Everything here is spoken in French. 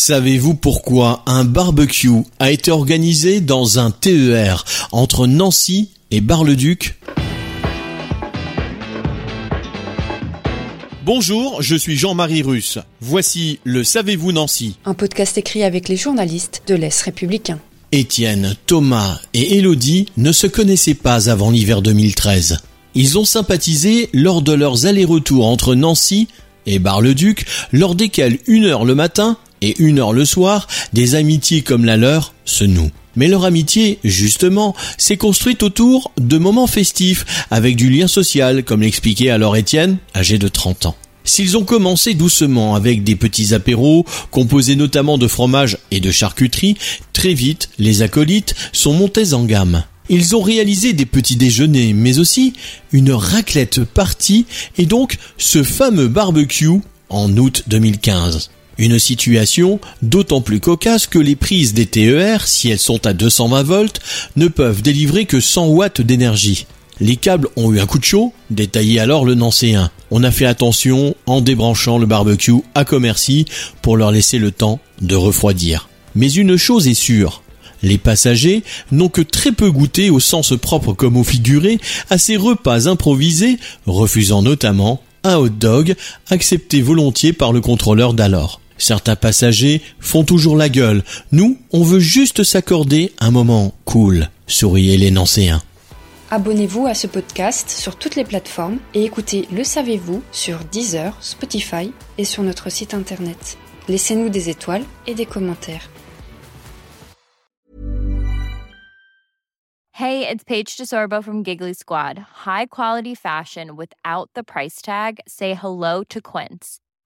Savez-vous pourquoi un barbecue a été organisé dans un TER entre Nancy et Bar-le-Duc? Bonjour, je suis Jean-Marie Russe. Voici le Savez-vous Nancy Un podcast écrit avec les journalistes de l'Est républicain. Étienne, Thomas et Élodie ne se connaissaient pas avant l'hiver 2013. Ils ont sympathisé lors de leurs allers-retours entre Nancy et Bar-le-Duc, lors desquels une heure le matin et une heure le soir, des amitiés comme la leur se nouent. Mais leur amitié, justement, s'est construite autour de moments festifs, avec du lien social, comme l'expliquait alors Étienne, âgé de 30 ans. S'ils ont commencé doucement avec des petits apéros, composés notamment de fromage et de charcuterie, très vite, les acolytes sont montés en gamme. Ils ont réalisé des petits déjeuners, mais aussi une raclette partie et donc ce fameux barbecue en août 2015. Une situation d'autant plus cocasse que les prises des TER, si elles sont à 220 volts, ne peuvent délivrer que 100 watts d'énergie. Les câbles ont eu un coup de chaud, détaillait alors le Nancéen. On a fait attention en débranchant le barbecue à Commercy pour leur laisser le temps de refroidir. Mais une chose est sûre, les passagers n'ont que très peu goûté au sens propre comme au figuré à ces repas improvisés, refusant notamment un hot dog accepté volontiers par le contrôleur d'alors. Certains passagers font toujours la gueule. Nous, on veut juste s'accorder un moment cool, souriaient les Nancéens. Abonnez-vous à ce podcast sur toutes les plateformes et écoutez Le Savez-vous sur Deezer, Spotify et sur notre site internet. Laissez-nous des étoiles et des commentaires. Hey, it's Paige DeSorbo from Giggly Squad. High quality fashion without the price tag. Say hello to Quince.